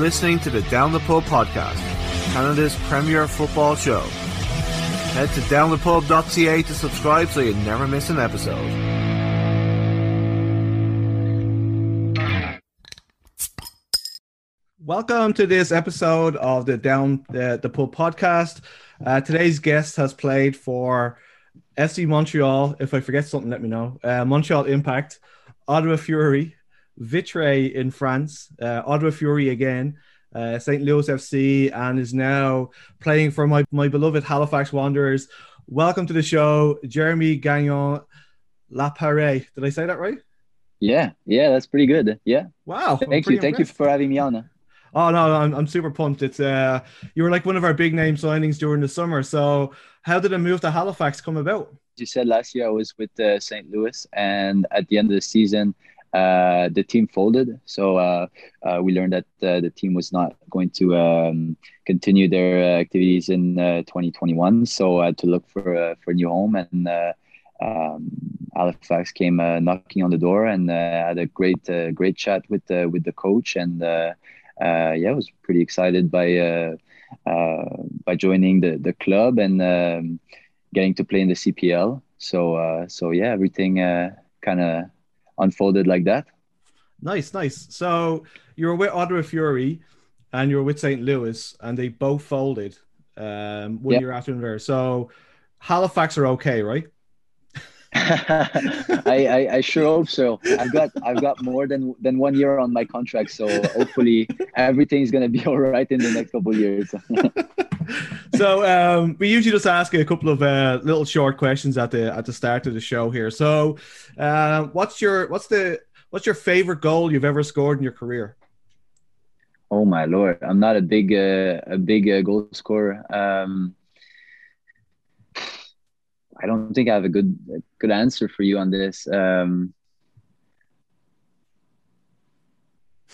Listening to the Down the Pub podcast, Canada's premier football show. Head to downthepub.ca to subscribe so you never miss an episode. Welcome to this episode of the Down the, the Pub podcast. Uh, today's guest has played for FC Montreal. If I forget something, let me know. Uh, Montreal Impact, Ottawa Fury, Vitré in France, uh, Ottawa Fury again, uh, St. Louis FC, and is now playing for my, my beloved Halifax Wanderers. Welcome to the show, Jeremy Gagnon Lapare. Did I say that right? Yeah, yeah, that's pretty good. Yeah. Wow. Thank you. Thank you for having me on. Oh no, I'm, I'm super pumped. It's uh you were like one of our big name signings during the summer. So how did a move to Halifax come about? You said last year I was with uh, St. Louis, and at the end of the season, uh, the team folded. So uh, uh, we learned that uh, the team was not going to um, continue their uh, activities in 2021. So I had to look for for a new home, and um, Halifax came knocking on the door, and had a great great chat with the with the coach and yeah, I was pretty excited by by joining the the club and um, getting to play in the CPL. So so yeah, everything kind of unfolded like that. Nice, nice. So you were with Ottawa Fury and you were with St. Louis, and they both folded um, one yep. year after another. So Halifax are okay, right? I, I, I sure hope so. I've got I've got more than than one year on my contract, so hopefully everything's gonna be all right in the next couple of years. so um, we usually just ask a couple of uh, little short questions at the at the start of the show here. So, uh, what's your what's the what's your favorite goal you've ever scored in your career? Oh my lord, I'm not a big uh, a big uh, goal scorer. Um, I don't think I have a good good answer for you on this. Um,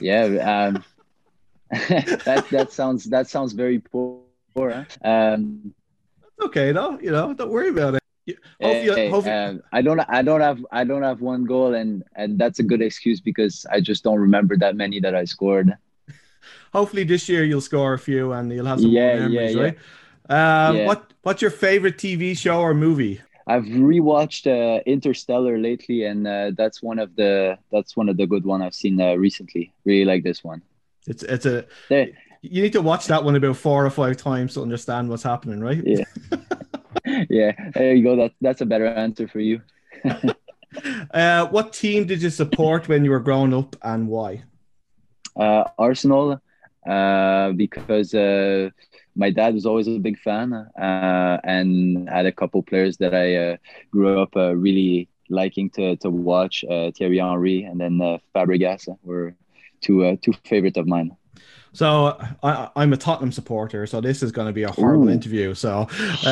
yeah, um, that that sounds that sounds very poor. Huh? Um, okay, no, you know, don't worry about it. Hopefully, hopefully. Um, I don't I don't have I don't have one goal and and that's a good excuse because I just don't remember that many that I scored. Hopefully this year you'll score a few and you'll have some yeah, memories, yeah, right? Yeah. Um, yeah. What What's your favorite TV show or movie? I've rewatched uh, Interstellar lately, and uh, that's one of the that's one of the good one I've seen uh, recently. Really like this one. It's it's a there, you need to watch that one about four or five times to understand what's happening, right? Yeah, yeah. There you go. That that's a better answer for you. Uh, what team did you support when you were growing up, and why? Uh, Arsenal, uh, because my dad was always a big fan uh, and had a couple players that I uh, grew up uh, really liking to, to watch. Uh, Thierry Henry and then uh, Fabregas were two uh, two favorites of mine. So I, am a Tottenham supporter, so this is going to be a horrible Ooh. interview. So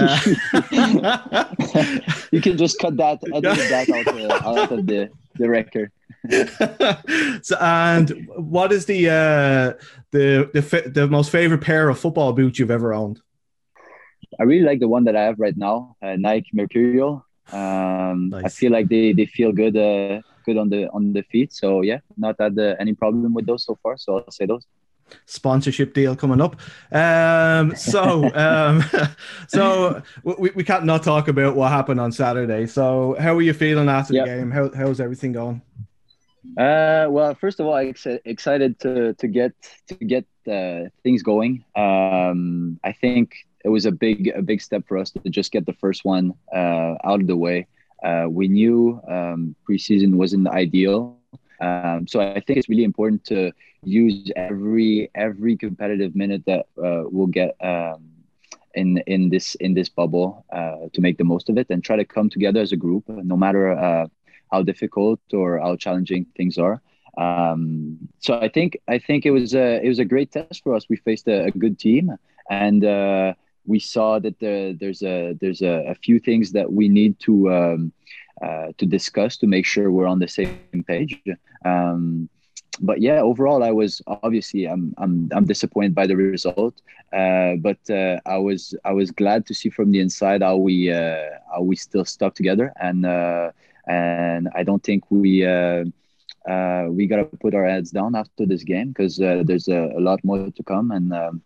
you can just cut that, that out, out of the, the record. so, and what is the uh, the the the most favorite pair of football boots you've ever owned? I really like the one that I have right now, uh, Nike Mercurial. Um, nice. I feel like they, they feel good uh, good on the on the feet. So yeah, not had uh, any problem with those so far. So I'll say those sponsorship deal coming up. Um, so, um, so we, we can't not talk about what happened on Saturday. So, how are you feeling after yep. the game? How, how's everything going? Uh, well, first of all, I'm excited to to get to get uh, things going. Um, I think it was a big a big step for us to just get the first one uh, out of the way. Uh, we knew um, preseason wasn't ideal, um, so I think it's really important to use every every competitive minute that uh, we'll get um, in in this in this bubble uh, to make the most of it and try to come together as a group, no matter uh, how difficult or how challenging things are. Um, so I think I think it was a it was a great test for us. We faced a, a good team, and uh, we saw that the, there's a there's a, a, few things that we need to um, uh, to discuss to make sure we're on the same page. Um, but yeah, overall, I was obviously I'm I'm I'm disappointed by the result, uh, but uh, I was I was glad to see from the inside how we uh, how we still stuck together. And uh, and I don't think we uh, uh, we got to put our heads down after this game because there's a, a, lot more to come. And um,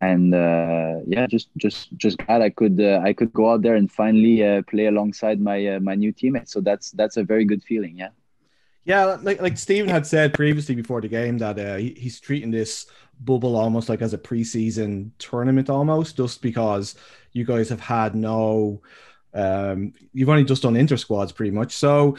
and uh, yeah just just just glad I could uh, I could go out there and finally uh, play alongside my uh, my new teammates. So that's that's a very good feeling yeah. Yeah like like Stephen had said previously before the game that he, he's treating this bubble almost like as a preseason tournament almost just because you guys have had no um, you've only just done inter squads pretty much. So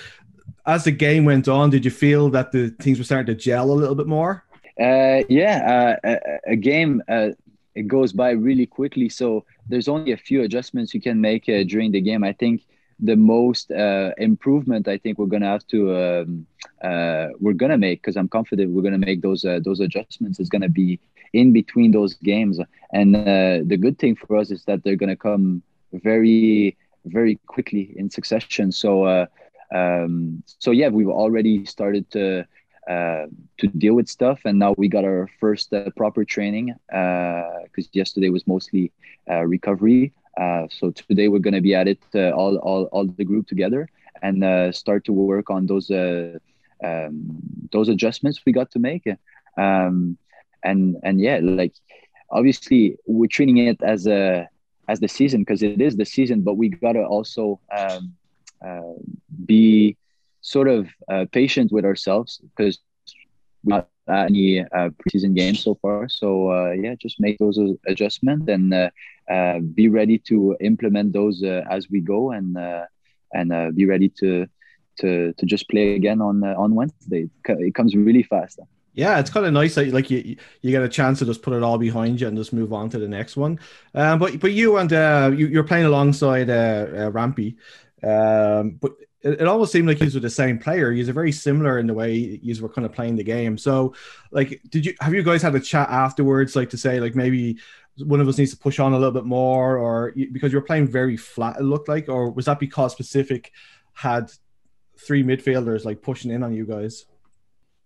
as the game went on, did you feel that the things were starting to gel a little bit more? Uh, yeah, uh, a, a, game uh, it goes by really quickly, so there's only a few adjustments you can make uh, during the game. I think the most uh, improvement I think we're gonna have to um, uh, we're gonna make because I'm confident we're gonna make those those adjustments is gonna be in between those games, and the good thing for us is that they're gonna come very very quickly in succession. So um, so yeah, we've already started to uh, to deal with stuff, and now we got our first uh, proper training because uh, yesterday was mostly uh, recovery. Uh, so today we're going to be at it all, all all the group together and start to work on those um, those adjustments we got to make. Um, and and yeah, like obviously we're treating it as a as the season because it is the season, but we gotta also um, be sort of uh, patient with ourselves because we not any uh, preseason games so far. So uh, yeah, just make those adjustments and uh, uh, be ready to implement those as we go and and be ready to to to just play again on on Wednesday. It comes really fast. Yeah, it's kind of nice that like you you get a chance to just put it all behind you and just move on to the next one. Um, but but you and uh, you, you're playing alongside uh, uh, Rampy. Um, but it, it, almost seemed like he was the same player. He's very similar in the way you were kind of playing the game. So, like, did you have you guys had a chat afterwards, like to say like maybe one of us needs to push on a little bit more, or because you were playing very flat, it looked like, or was that because Pacific had three midfielders like pushing in on you guys?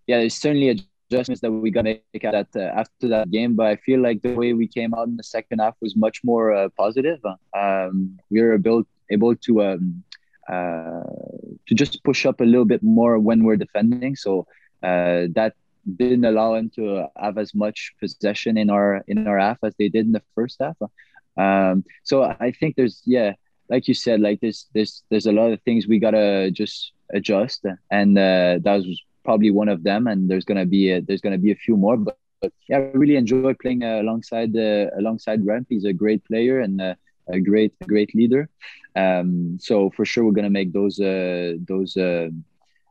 Yeah, there's certainly adjustments that we got to make at that, uh, after that game. But I feel like the way we came out in the second half was much more uh, positive. Um, we were able able to um, to just push up a little bit more when we're defending. So uh, that didn't allow him to have as much possession in our in our half as they did in the first half. Um, so I think there's yeah, like you said, like there's there's there's a lot of things we gotta just adjust, and uh, that was probably one of them. And there's gonna be a, there's gonna be a few more, but, but yeah, I really enjoy playing uh, alongside uh, alongside Ramp. He's a great player and uh, a great great leader. Um, so for sure, we're gonna make those uh, those uh,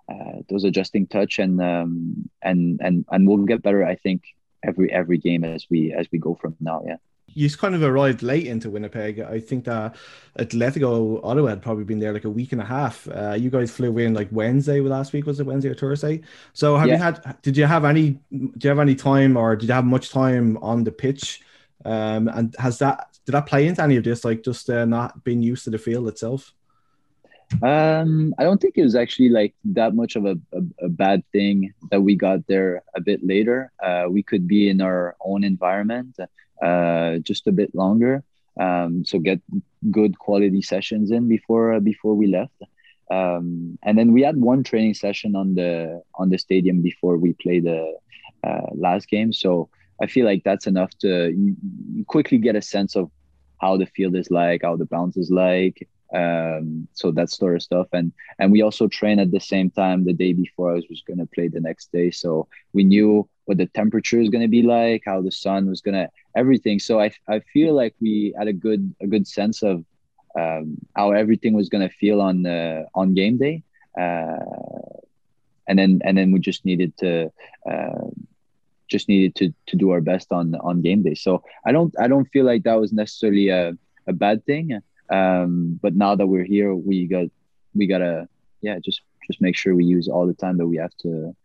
uh, those adjusting touch and um, and and and we'll get better. I think every every game as we as we go from now. Yeah. You kind of arrived late into Winnipeg. I think that Atletico Ottawa had probably been there like a week and a half. Uh, you guys flew in like Wednesday last week. Was it Wednesday or Thursday? So have yeah. you had? Did you have any? Do you have any time, or did you have much time on the pitch? Um, and has that did that play into any of this? Like just uh, not being used to the field itself? Um, I don't think it was actually like that much of a, a, a bad thing that we got there a bit later. Uh, we could be in our own environment uh, just a bit longer, um, so get good quality sessions in before uh, before we left. Um, and then we had one training session on the on the stadium before we played the uh, last game. So I feel like that's enough to you, quickly get a sense of how the field is like, how the bounce is like. Um, so that sort of stuff, and and we also train at the same time the day before I was going to play the next day, so we knew what the temperature is going to be like, how the sun was going to everything. So I I feel like we had a good a good sense of um, how everything was going to feel on uh, on game day, uh, and then and then we just needed to. Uh, just needed to to do our best on on game day. So I don't I don't feel like that was necessarily a, a bad thing. Um, but now that we're here, we got we gotta yeah just just make sure we use all the time that we have to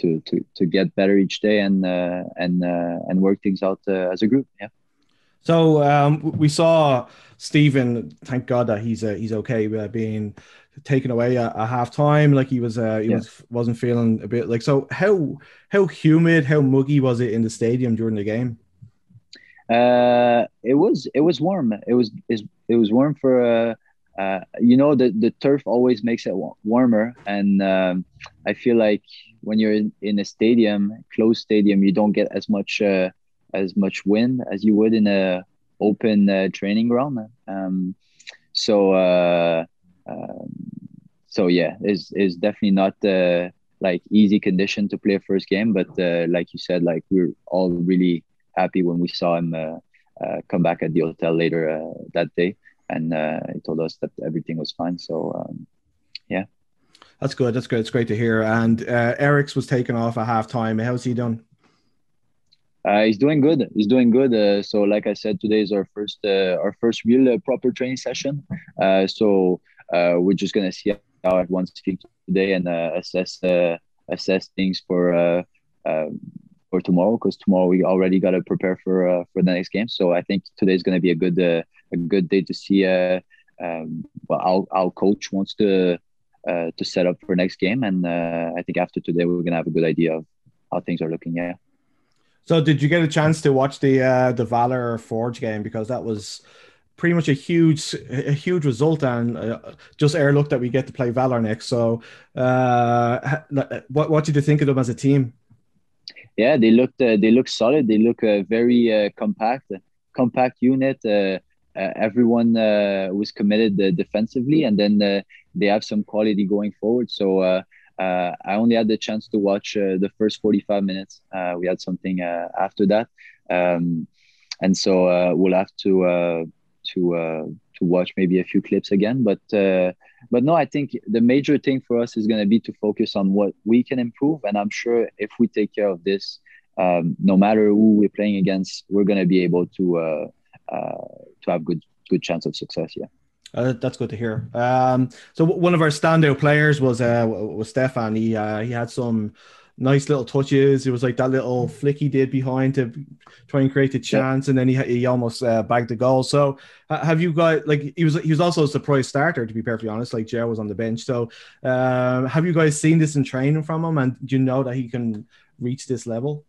to to to get better each day and uh, and uh, and work things out uh, as a group. Yeah. So um, we saw Stephen. Thank God that he's uh, he's okay with being taken away at, at half time. Like he was, uh, he yeah. was wasn't feeling a bit like. So how how humid, how muggy was it in the stadium during the game? Uh, it was it was warm. It was it was warm for uh, uh, you know the the turf always makes it warmer, and um, I feel like when you're in, in a stadium, closed stadium, you don't get as much uh, as much wind as you would in a open uh, training ground. Um, so uh, um, so yeah, is is definitely not uh, like easy condition to play a first game, but uh, like you said, like we're all really happy when we saw him uh, uh, come back at the hotel later that day, and he told us that everything was fine. So um, yeah. That's good. That's good. It's great to hear. And uh, Eriks was taken off at halftime. How's he done? Uh, he's doing good. He's doing good. Uh, so, like I said, today is our first uh, our first real uh, proper training session. Uh, so uh, we're just gonna see how everyone's feeling today and assess assess things for for tomorrow because tomorrow we already got to prepare for for the next game. So I think today is gonna be a good a good day to see um, well our, our coach wants to to set up for next game, and I think after today we're gonna have a good idea of how things are looking. Yeah. So, did you get a chance to watch the uh, the Valour Forge game because that was pretty much a huge a huge result and uh, just air look that we get to play Valour next. So, uh, what what did you think of them as a team? Yeah, they looked uh, they look solid. They look uh, very uh, compact, compact unit. Uh, uh, everyone uh, was committed uh, defensively, and then uh, they have some quality going forward. So uh, I only had the chance to watch uh, the first 45 minutes. Uh, we had something uh, after that, um, and so uh, we'll have to uh, to to watch maybe a few clips again. But but no, I think the major thing for us is going to be to focus on what we can improve, and I'm sure if we take care of this, um, no matter who we're playing against, we're going to be able to to have good good chance of success. Yeah. Uh, that's good to hear. Um, so one of our standout players was uh, was Stefan. He uh, he had some nice little touches. It was like that little flick he did behind to try and create a chance, and then he he almost uh, bagged the goal. So have you got like he was he was also a surprise starter to be perfectly honest. Like Joe was on the bench. So uh, have you guys seen this in training from him, and do you know that he can reach this level?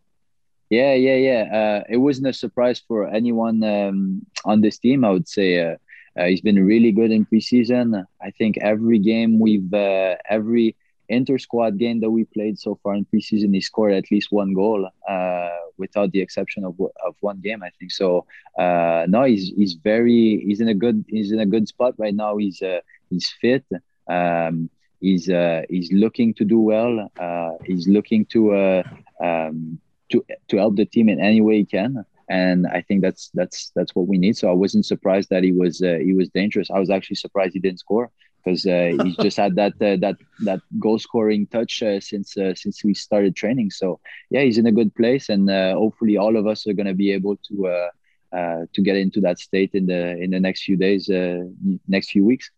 Yeah, yeah, yeah. Uh, it wasn't a surprise for anyone um, on this team. I would say uh, he's been really good in preseason. I think every game we've uh, every inter squad game that we played so far in preseason, he scored at least one goal, uh, without the exception of of one game. I think so. Uh, no, he's he's very he's in a good he's in a good spot right now. He's uh, he's fit. Um, he's uh, he's looking to do well. Uh, he's looking to uh, um, to to help the team in any way he can and I think that's that's that's what we need. So I wasn't surprised that he was uh, he was dangerous. I was actually surprised he didn't score because uh, he's just had that uh, that that goal scoring touch uh, since uh, since we started training. So yeah, he's in a good place, and uh, hopefully all of us are going to be able to to get into that state in the in the next few days, next few weeks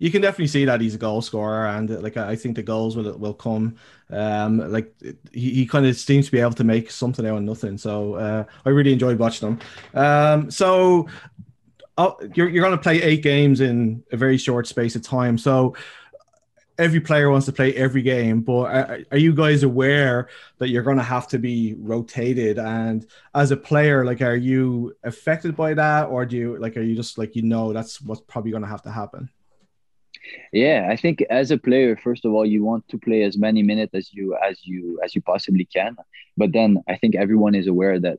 you can definitely see that he's a goal scorer, and like I think the goals will will come. Um, like he, he kind of seems to be able to make something out of nothing. So uh, I really enjoyed watching him. Um, so uh, you're you're going to play eight games in a very short space of time. So every player wants to play every game, but are, are, you guys aware that you're going to have to be rotated? And as a player, like, are you affected by that, or do you like, are you just like you know that's what's probably going to have to happen? Yeah, I think as a player, first of all, you want to play as many minutes as you as you as you possibly can. But then I think everyone is aware that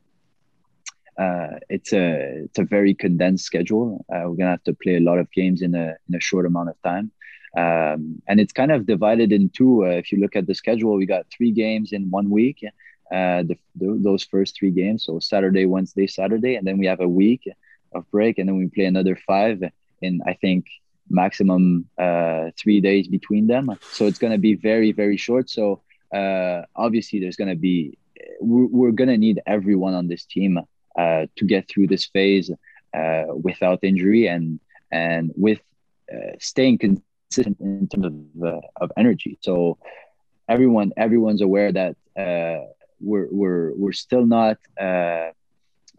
uh, it's a it's a very condensed schedule. Uh, we're gonna have to play a lot of games in a in a short amount of time, um, and it's kind of divided in two. Uh, if you look at the schedule, we got three games in one week. Uh, the, the, those first three games, so Saturday, Wednesday, Saturday, and then we have a week of break, and then we play another five in I think maximum uh, three days between them. So it's going to be very, very short. So uh, obviously, there's going to be, we're, we're going to need everyone on this team uh, to get through this phase uh, without injury and and with uh, staying consistent in terms of, uh, of energy. So everyone everyone's aware that we're, we're, we're still not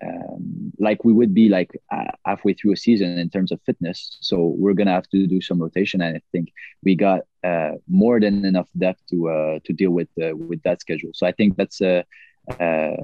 um, like we would be like uh, halfway through a season in terms of fitness. So we're gonna have to do some rotation, and I think we got uh, more than enough depth to uh, to deal with uh, with that schedule. So I think that's a uh,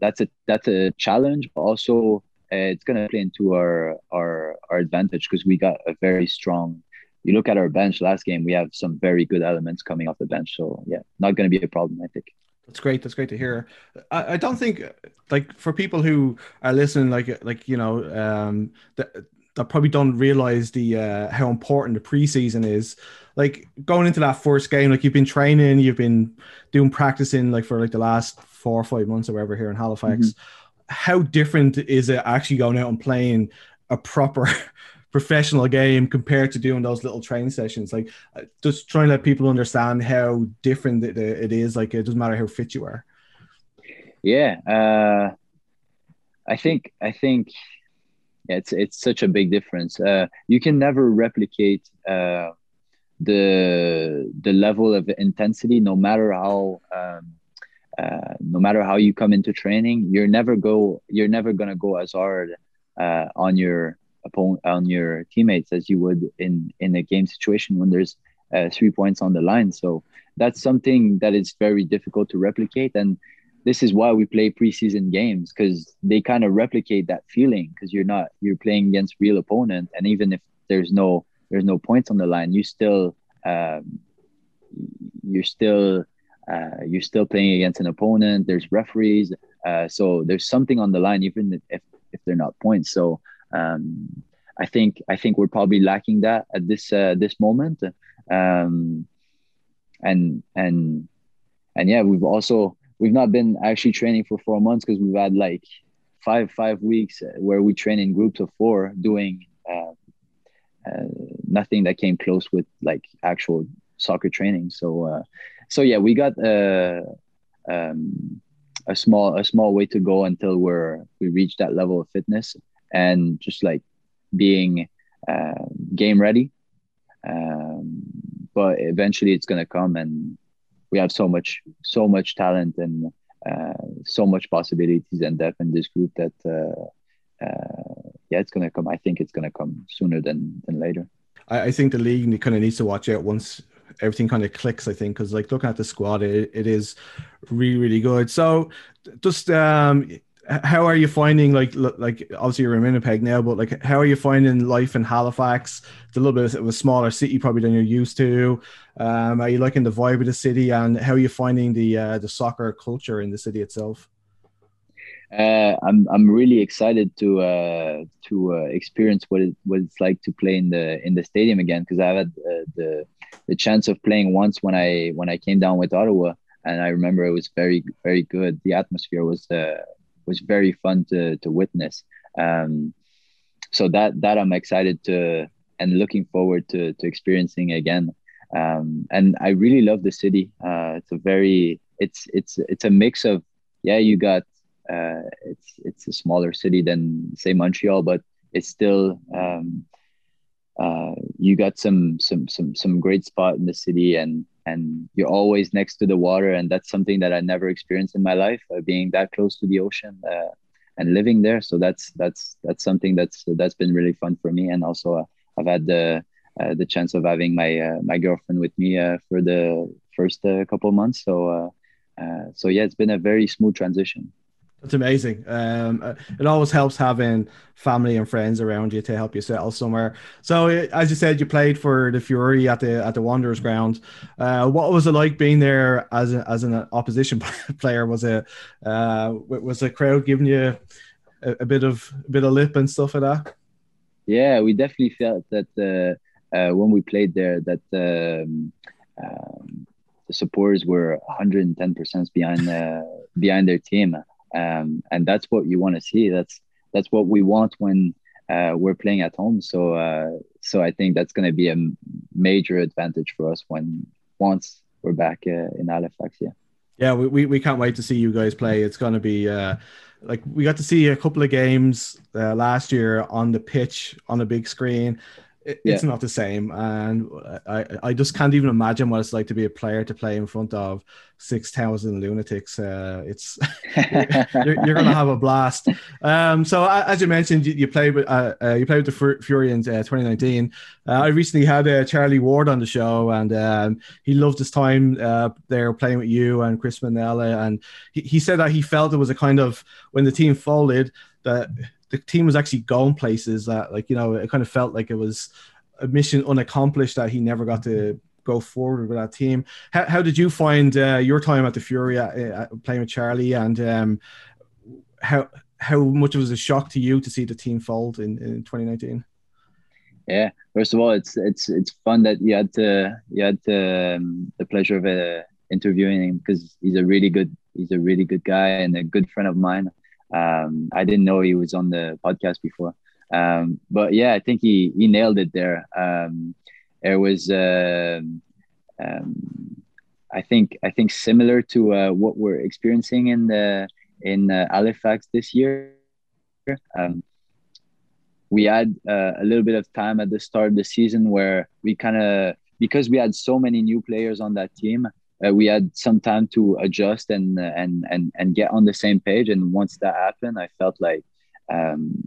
that's a that's a challenge. Also, it's going to play into our our our advantage because we got a very strong. You look at our bench last game; we have some very good elements coming off the bench. So yeah, not to be a problem, I think. That's great. That's great to hear. I, I don't think like for people who are listening, like like you know, um, that that probably don't realize the uh, how important the preseason is. Like going into that first game, like you've been training, you've been doing practicing like for like the last four or five months or whatever here in Halifax. Mm-hmm. How different is it actually going out and playing a proper professional game compared to doing those little training sessions? Like uh, just trying to let people understand how different it, it is. Like it doesn't matter how fit you are. Yeah, uh, I think I think it's it's such a big difference. Uh, you can never replicate uh, the the level of intensity, no matter how um, uh, no matter how you come into training. You're never go you're never gonna go as hard uh, on your opponent on your teammates as you would in in a game situation when there's uh, three points on the line. So that's something that is very difficult to replicate. And this is why we play preseason games because they kind of replicate that feeling because you're not you're playing against real opponent. And even if there's no there's no points on the line you still um, you're still uh, you're still playing against an opponent. There's referees uh, so there's something on the line even if, if they're not points. So um, I think I think we're probably lacking that at this uh, this moment. Um, and and and yeah we've also we've not been actually training for four months because we've had like five five weeks where we train in groups of four doing uh, uh, nothing that came close with like actual soccer training. So uh, so yeah we got uh, um, a small a small way to go until we're we reach that level of fitness and just like being uh, game ready um, but eventually it's gonna come and we have so much so much talent and uh, so much possibilities and depth in this group that uh, uh, yeah, it's gonna come. I think it's gonna come sooner than than later. I, I think the league kind of needs to watch out once everything kind of clicks. I think because like looking at the squad, it, it is really really good. So just um how are you finding like like obviously you're in Winnipeg now, but like how are you finding life in Halifax? It's a little bit of a smaller city probably than you're used to. Um, are you liking the vibe of the city, and how are you finding the uh, the soccer culture in the city itself? Uh, I'm I'm really excited to uh, to uh, experience what it what it's like to play in the in the stadium again because I had uh, the the chance of playing once when I when I came down with Ottawa and I remember it was very very good. The atmosphere was uh, was very fun to to witness. Um, so that that I'm excited to and looking forward to to experiencing again. Um, and I really love the city. Uh, it's a very it's it's it's a mix of yeah you got uh, it's it's a smaller city than say Montreal, but it's still um, uh, you got some some some some great spot in the city and and you're always next to the water and that's something that i never experienced in my life uh, being that close to the ocean uh, and living there. So that's that's that's something that's that's been really fun for me. And also uh, i've had the uh, the chance of having my uh, my girlfriend with me uh, for the first couple months. So so yeah it's been a very smooth transition it's amazing. Um, uh, it always helps having family and friends around you to help you settle somewhere. So, uh, as you said, you played for the Fury at the at the Wanderers ground. Uh, what was it like being there as a, as an opposition player? Was it uh, was the crowd giving you a, a, bit of a bit of lip and stuff like that? Yeah, we definitely felt that uh, uh, when we played there that. Um, um, the supporters were 110 percent behind behind their team um, and that's what you want to see. That's that's what we want when uh, we're playing at home. So uh, so I think that's going to be a major advantage for us when once we're back uh, in Halifax. Yeah. Yeah, we, we, we can't wait to see you guys play. It's going to be uh, like we got to see a couple of games uh, last year on the pitch on a big screen it, yeah. it's not the same and I, I just can't even imagine what it's like to be a player to play in front of 6000 lunatics. Uh, it's you're, you're, gonna have a blast. Um, so as you mentioned you, you played with uh, uh, you played with the fury in uh, 2019 uh, i recently had uh, charlie ward on the show and um, he loved his time there playing with you and chris mannella and he, he said that he felt it was a kind of when the team folded that the team was actually going places that like you know it kind of felt like it was a mission unaccomplished that he never got to go forward with that team. How, how did you find uh, your time at the Fury uh, uh, playing with Charlie, and um, how how much was a shock to you to see the team fold in, in 2019? Yeah, first of all, it's it's it's fun that you had to you had to, um, the pleasure of uh, interviewing him because he's a really good he's a really good guy and a good friend of mine. Um, I didn't know he was on the podcast before, um, but yeah, I think he he nailed it there. Um, it was uh, I think I think similar to uh, what we're experiencing in the in uh, Halifax this year. Um, we had uh, a little bit of time at the start of the season where we kind of because we had so many new players on that team uh, we had some time to adjust and and and and get on the same page. And once that happened i felt like um,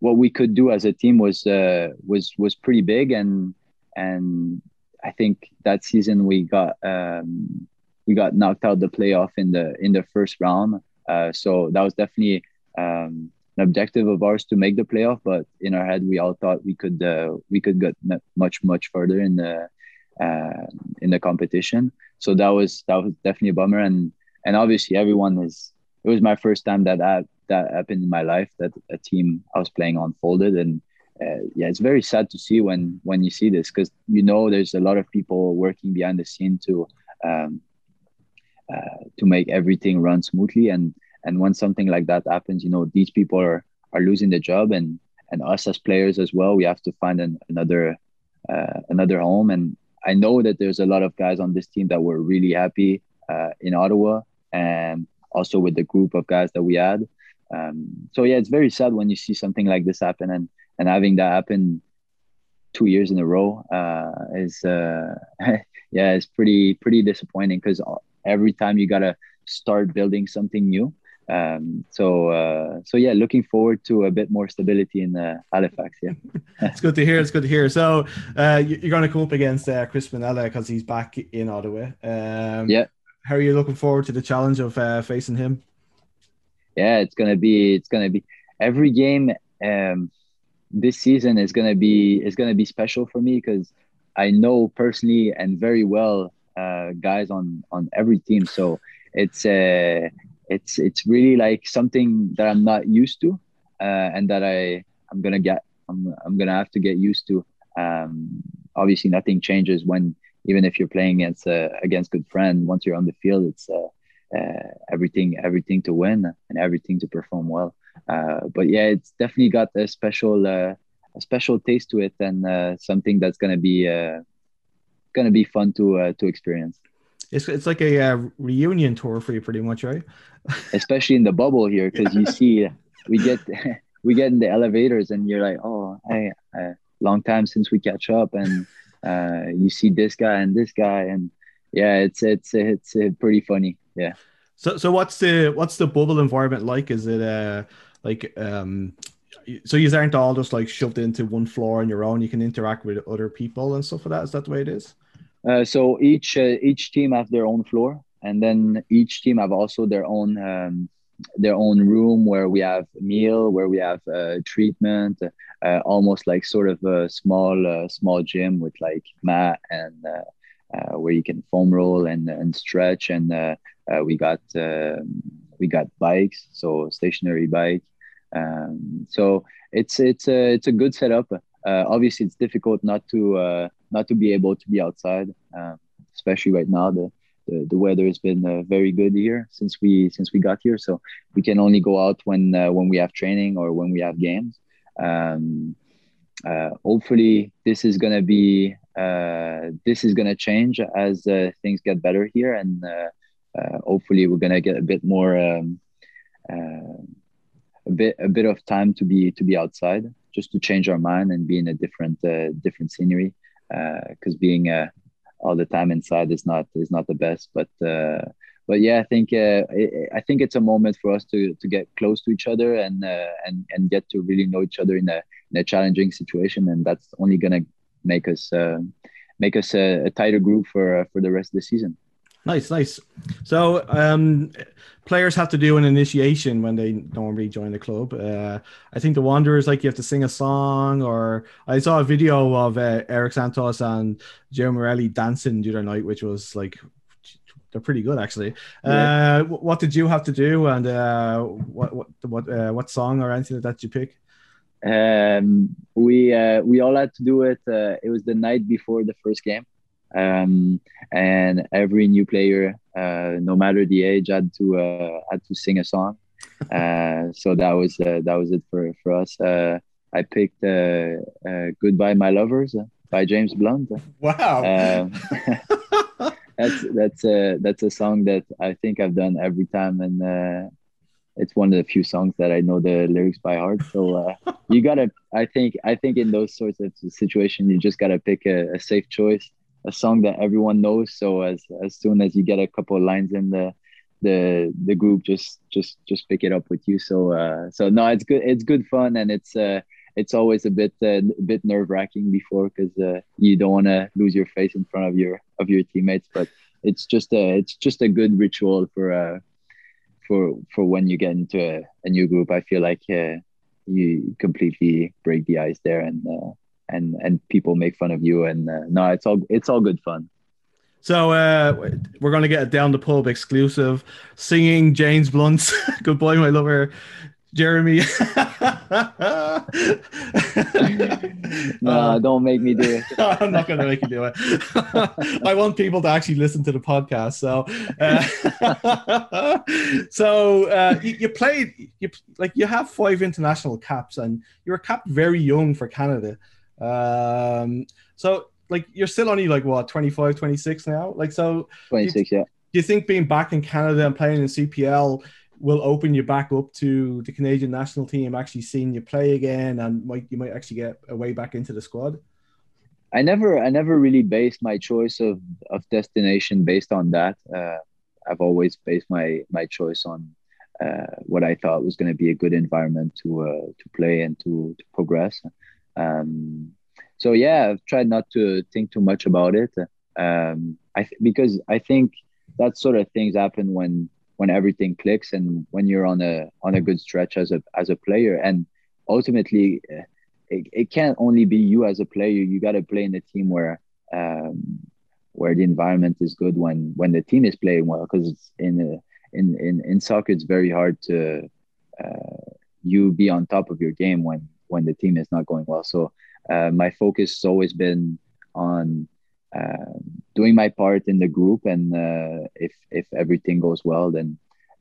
what we could do as a team was uh, was was pretty big. And and i think that season we got um, we got knocked out the playoff in the in the first round. Uh, so that was definitely um, an objective of ours to make the playoff, but in our head we all thought we could uh, we could get much much further in the uh, in the competition. So that was that was definitely a bummer, and and obviously everyone is. It was my first time that that that happened in my life that a team I was playing on folded, and uh, yeah, it's very sad to see when when you see this because you know there's a lot of people working behind the scene to um, uh, to make everything run smoothly and and when something like that happens you know these people are are losing the job and and us as players as well we have to find an, another uh, another home and i know that there's a lot of guys on this team that were really happy uh, in ottawa and also with the group of guys that we had. Um, so yeah it's very sad when you see something like this happen and and having that happen two years in a row uh, is uh, yeah it's pretty pretty disappointing because every time you gotta start building something new um, so uh, so yeah, looking forward to a bit more stability in uh, Halifax. Yeah, it's good to hear. It's good to hear. So uh, you're going to come up against uh, Chris Mannella because he's back in Ottawa. Um, yeah. How are you looking forward to the challenge of uh, facing him? Yeah, it's gonna be. It's gonna be every game. Um, this season is gonna be is gonna be special for me because I know personally and very well uh, guys on on every team. So it's uh it's it's really like something that I'm not used to, uh, and that I I'm gonna get I'm I'm gonna have to get used to. Um, obviously, nothing changes when even if you're playing against uh, against good friend. Once you're on the field, it's uh, uh, everything everything to win and everything to perform well. Uh, but yeah, it's definitely got a special a special taste to it, and something that's gonna be uh, gonna be fun to to experience. It's it's like a uh, reunion tour for you, pretty much, right? Especially in the bubble here, because you see, we get we get in the elevators, and you're like, oh, hey, uh, long time since we catch up, and uh, you see this guy and this guy, and yeah, it's it's it's, pretty funny, yeah. So so what's the what's the bubble environment like? Is it uh like um so you aren't all just like shoved into one floor on your own. You can interact with other people and stuff like that. Is that the way it is? Uh, so each uh, each team have their own floor, and then each team have also their own um, their own room where we have meal, where we have uh, treatment, uh, almost like sort of a small uh, small gym with like mat and where you can foam roll and and stretch, and we got um, we got bikes, so stationary bike. Um, so it's it's a it's a good setup. Obviously, it's difficult not to not to be able to be outside, uh, especially right now. The, the, the weather has been uh, very good here since we since we got here. So we can only go out when uh, when we have training or when we have games. Um, uh, hopefully, this is gonna be uh, this is gonna change as uh, things get better here, and hopefully, we're gonna get a bit more. Um, a bit a bit of time to be to be outside just to change our mind and be in a different uh, different scenery because uh, being uh, all the time inside is not is not the best. But uh, but yeah, I think it, I think it's a moment for us to to get close to each other and and and get to really know each other in a in a challenging situation, and that's only gonna make us make us a, a, tighter group for for the rest of the season. Nice, nice. So, um, players have to do an initiation when they normally join the club. Uh, I think the Wanderers like you have to sing a song, or I saw a video of uh, Eriks Santos and Joe Morelli dancing the other night, which was like they're pretty good actually. Yeah. Uh, what did you have to do, and uh, what what what uh, what song or anything that you pick? Um, we uh, we all had to do it. Uh, it was the night before the first game, um, and every new player, uh, no matter the age, had to uh, had to sing a song. Uh, so that was uh, that was it for for us. Uh, I picked uh, uh, "Goodbye, My Lovers" by James Blunt. Wow. Um, that's that's a that's a song that I think I've done every time, and uh, it's one of the few songs that I know the lyrics by heart. So uh, you gotta, I think, I think in those sorts of situations, you just gotta pick a, a, safe choice, a song that everyone knows. So as as soon as you get a couple of lines in the the the group, just just just pick it up with you. So uh, so no, it's good. It's good fun, and it's uh, it's always a bit uh, a bit nerve wracking before because uh, you don't want to lose your face in front of your of your teammates. But it's just a it's just a good ritual for uh, for for when you get into a, a new group. I feel like uh, you completely break the ice there, and uh, and and people make fun of you. And uh, no, it's all it's all good fun. So uh, we're going to get a down the pub exclusive singing James Blunt's "Goodbye, My Lover." Jeremy. no, uh, don't make me do it. I'm not going to make you do it. I want people to actually listen to the podcast. So, uh, so uh, you, you, played, you like you have five international caps, and you were capped very young for Canada. Um, so, like, you're still only like what 25, 26 now. Like, so 26, do you, yeah. Do you think being back in Canada and playing in CPL? will open you back up to the Canadian national team actually seeing you play again and might you might actually get a way back into the squad? I never I never really based my choice of, of destination based on that. Uh, I've always based my my choice on uh, what I thought was going to be a good environment to uh, to play and to, to progress. Um, so yeah, I've tried not to think too much about it. Um, I th- because I think that sort of things happen when when everything clicks and when you're on a on a good stretch as a as a player. And ultimately eh, it, it can't only be you as a player. You got to play in a team where um, where the environment is good when when the team is playing well. Because in a, in, in in soccer it's very hard to uh, you be on top of your game when when the team is not going well so uh, my focus has always been on um, doing my part in the group, and uh, if if everything goes well, then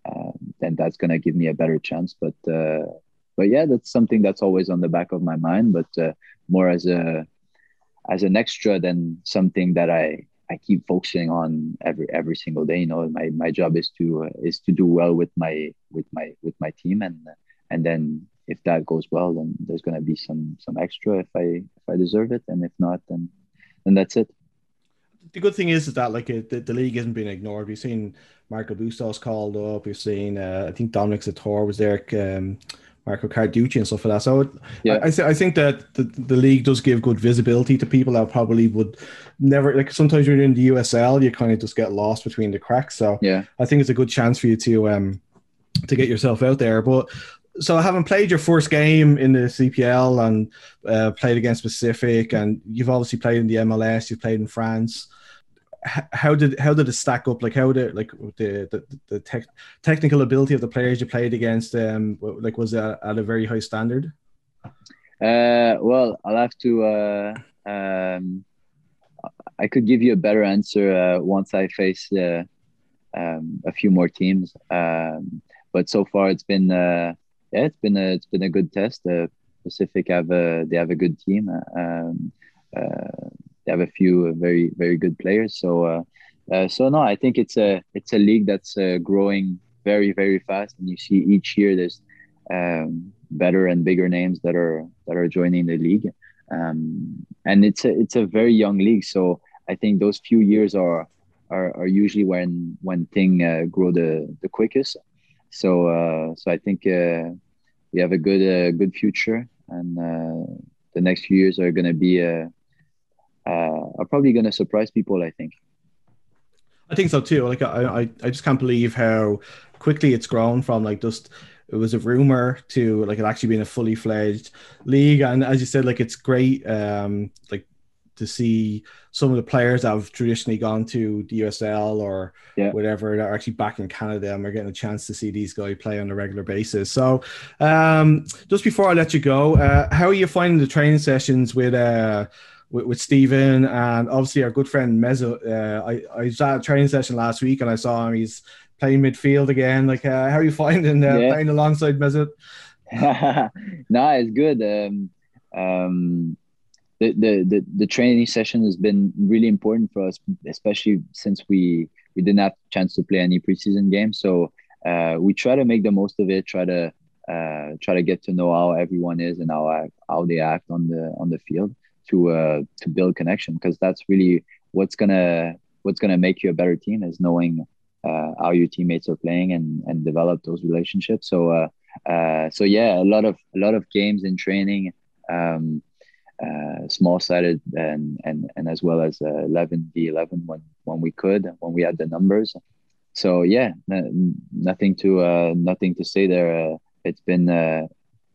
um, then that's gonna give me a better chance. But uh, but yeah, that's something that's always on the back of my mind, but uh, more as a as an extra than something that I I keep focusing on every every single day. You know, my my job is to uh, is to do well with my with my with my team, and and then if that goes well, then there's gonna be some some extra if I if I deserve it, and if not, then then that's it the good thing is, is that like it, the, the league isn't being ignored. We've seen Marco Bustos called up. We've seen uh, I think Dominick Zator was there. Um, Marco Carducci and stuff like that. So yeah, I, I, th- I think that the, the league does give good visibility to people that probably would never like. Sometimes when you're in the USL, you kind of just get lost between the cracks. So yeah, I think it's a good chance for you to um to get yourself out there. But so having played your first game in the CPL and uh, played against Pacific, and you've obviously played in the MLS, you've played in France how did how did it stack up? Like how did like the the, the tech, technical ability of the players you played against? Um, like was at a very high standard? Uh, well, I'll have to. Uh, um, I could give you a better answer uh, once I face uh, um, a few more teams. Um, but so far, it's been uh, yeah, it's been a it's been a good test. Uh, Pacific have a they have a good team. Um, uh, they have a few very very good players. So uh, uh, so no, I think it's a it's a league that's uh, growing very very fast, and you see each year there's um, better and bigger names that are that are joining the league, um, and it's a it's a very young league. So I think those few years are are, are usually when when thing uh, grow the the quickest. So uh, so I think uh, we have a good uh, good future, and uh, the next few years are to be uh, uh, are probably going to surprise people. I think. I think so too. Like I, I, I just can't believe how quickly it's grown from like just it was a rumor to like it actually being a fully fledged league. And as you said, like it's great, um, like to see some of the players that have traditionally gone to the USL or Yeah. whatever that are actually back in Canada and we're getting a chance to see these guys play on a regular basis. So, um, just before I let you go, uh, how are you finding the training sessions with uh, with, with Stephen and obviously our good friend Mezzo? Uh, I I was at a training session last week and I saw him. He's playing midfield again. Like, uh, how are you finding uh, Yeah. playing alongside Mezzo? no, it's good. Um, um, the, the the the training session has been really important for us, especially since we we didn't have chance to play any preseason games. So uh, we try to make the most of it. Try to uh, try to get to know how everyone is and how how they act on the on the field to uh, to build connection because that's really what's gonna what's gonna make you a better team is knowing uh, how your teammates are playing and and develop those relationships. So. Uh, uh, so yeah, a lot of a lot of games in training, um, uh, small sided and and and as well as uh, eleven v eleven when when we could when we had the numbers. So yeah, n- nothing to uh, nothing to say there. Uh, it's been uh,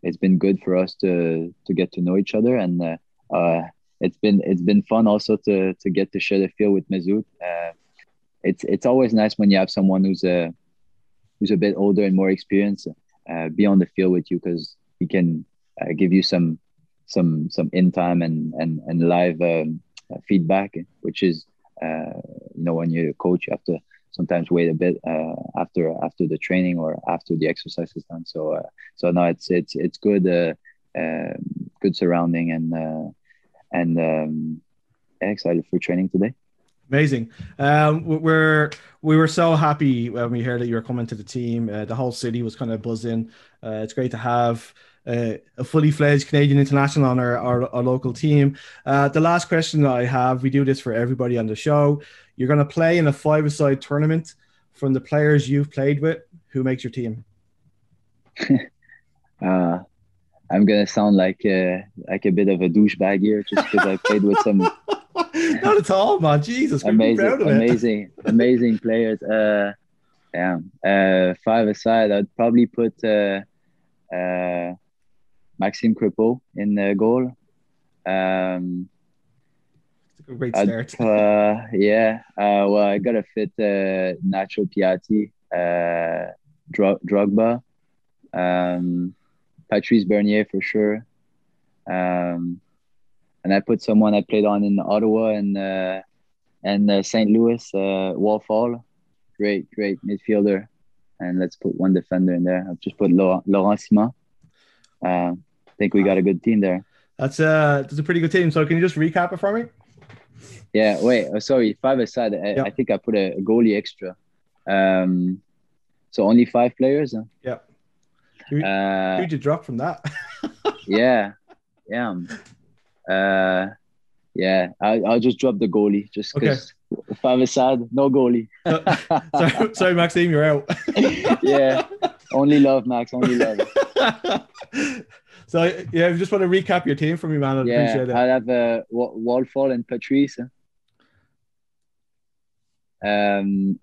it's been good for us to to get to know each other and uh, it's been it's been fun also to to get to share the field with. Uh, it's it's always nice when you have someone who's a who's a bit older and more experienced uh, be on the field with you because he can give you some some some in time and and and live um, feedback, which is uh, you know when you're a coach you have to sometimes wait a bit uh, after after the training or after the exercise is done. So uh, so no, it's it's it's good uh, uh, good surrounding and uh, and um, excited for training today. Amazing. Um, we- we're we were so happy when we heard that you were coming to the team. Uh, the whole city was kind of buzzing. It's great to have uh, a fully fledged Canadian international on our, our, our local team. Uh, the last question that I have, we do this for everybody on the show. You're going to play in a five-a-side tournament. From the players you've played with, who makes your team? Uh, I'm gonna sound like uh, like a bit of a douchebag here, just because I played with some Not at all, man. Jesus, amazing, proud of it. amazing, amazing players. Uh, yeah, uh, five aside, I'd probably put uh, uh, Maxime Crepeau in the goal. Um, a great start. uh, yeah, uh, well, I gotta fit uh, Nacho Piatti, uh, Dro- Drogba, um, Patrice Bernier for sure. Um, and I put someone I played on in Ottawa and uh, and uh, St. Louis, uh, Wal Fall. Great, great midfielder. And let's put one defender in there. I've just put Laurent, Laurent Ciman. I think we got a good team there. That's a that's a pretty good team. So can you just recap it for me? Yeah, wait. Oh, sorry, five aside. I. I think I put a, goalie extra. Um, so only five players. huh? Yeah. Who, Uh, who'd you drop from that? yeah, yeah, um, uh, yeah. I'll, I'll just drop the goalie just because five aside, no goalie. sorry, sorry, Maxime, you're out. yeah, only love, Max. Only love. so yeah, if you just want to recap your team for me, man, I'd Yeah, appreciate it. I'll have uh, Wa- Wal Fall and Patrice. Um,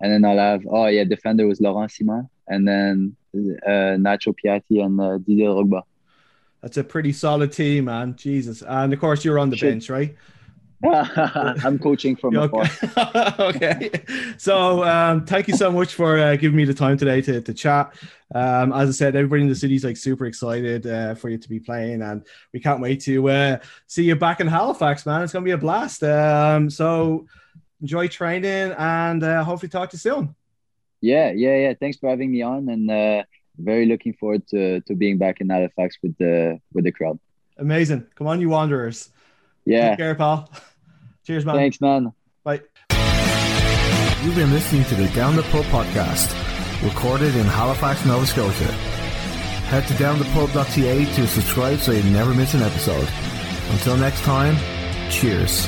and then I'll have oh yeah, defender was Laurent Ciman, and then uh, Nacho Piatti and uh, Didier Drogba. That's a pretty solid team, man. Jesus, and of course you're on the Should- bench, right? I'm coaching from afar. Okay. So um, thank you so much for uh, giving me the time today to, to chat. Um, as I said, everybody in the city's like super excited uh, for you to be playing, and we can't wait to uh, see you back in Halifax, man. It's gonna be a blast. Um, so enjoy training, and uh, hopefully talk to you soon. Yeah, yeah, yeah. Thanks for having me on, and uh, very looking forward to to being back in Halifax with the with the crowd. Amazing. Come on, you Wanderers. Yeah, Take care, pal. Cheers, man. thanks, man. Bye. You've been listening to the Down the Pub podcast, recorded in Halifax, Nova Scotia. Head to downthepub.ca to subscribe so you never miss an episode. Until next time, cheers.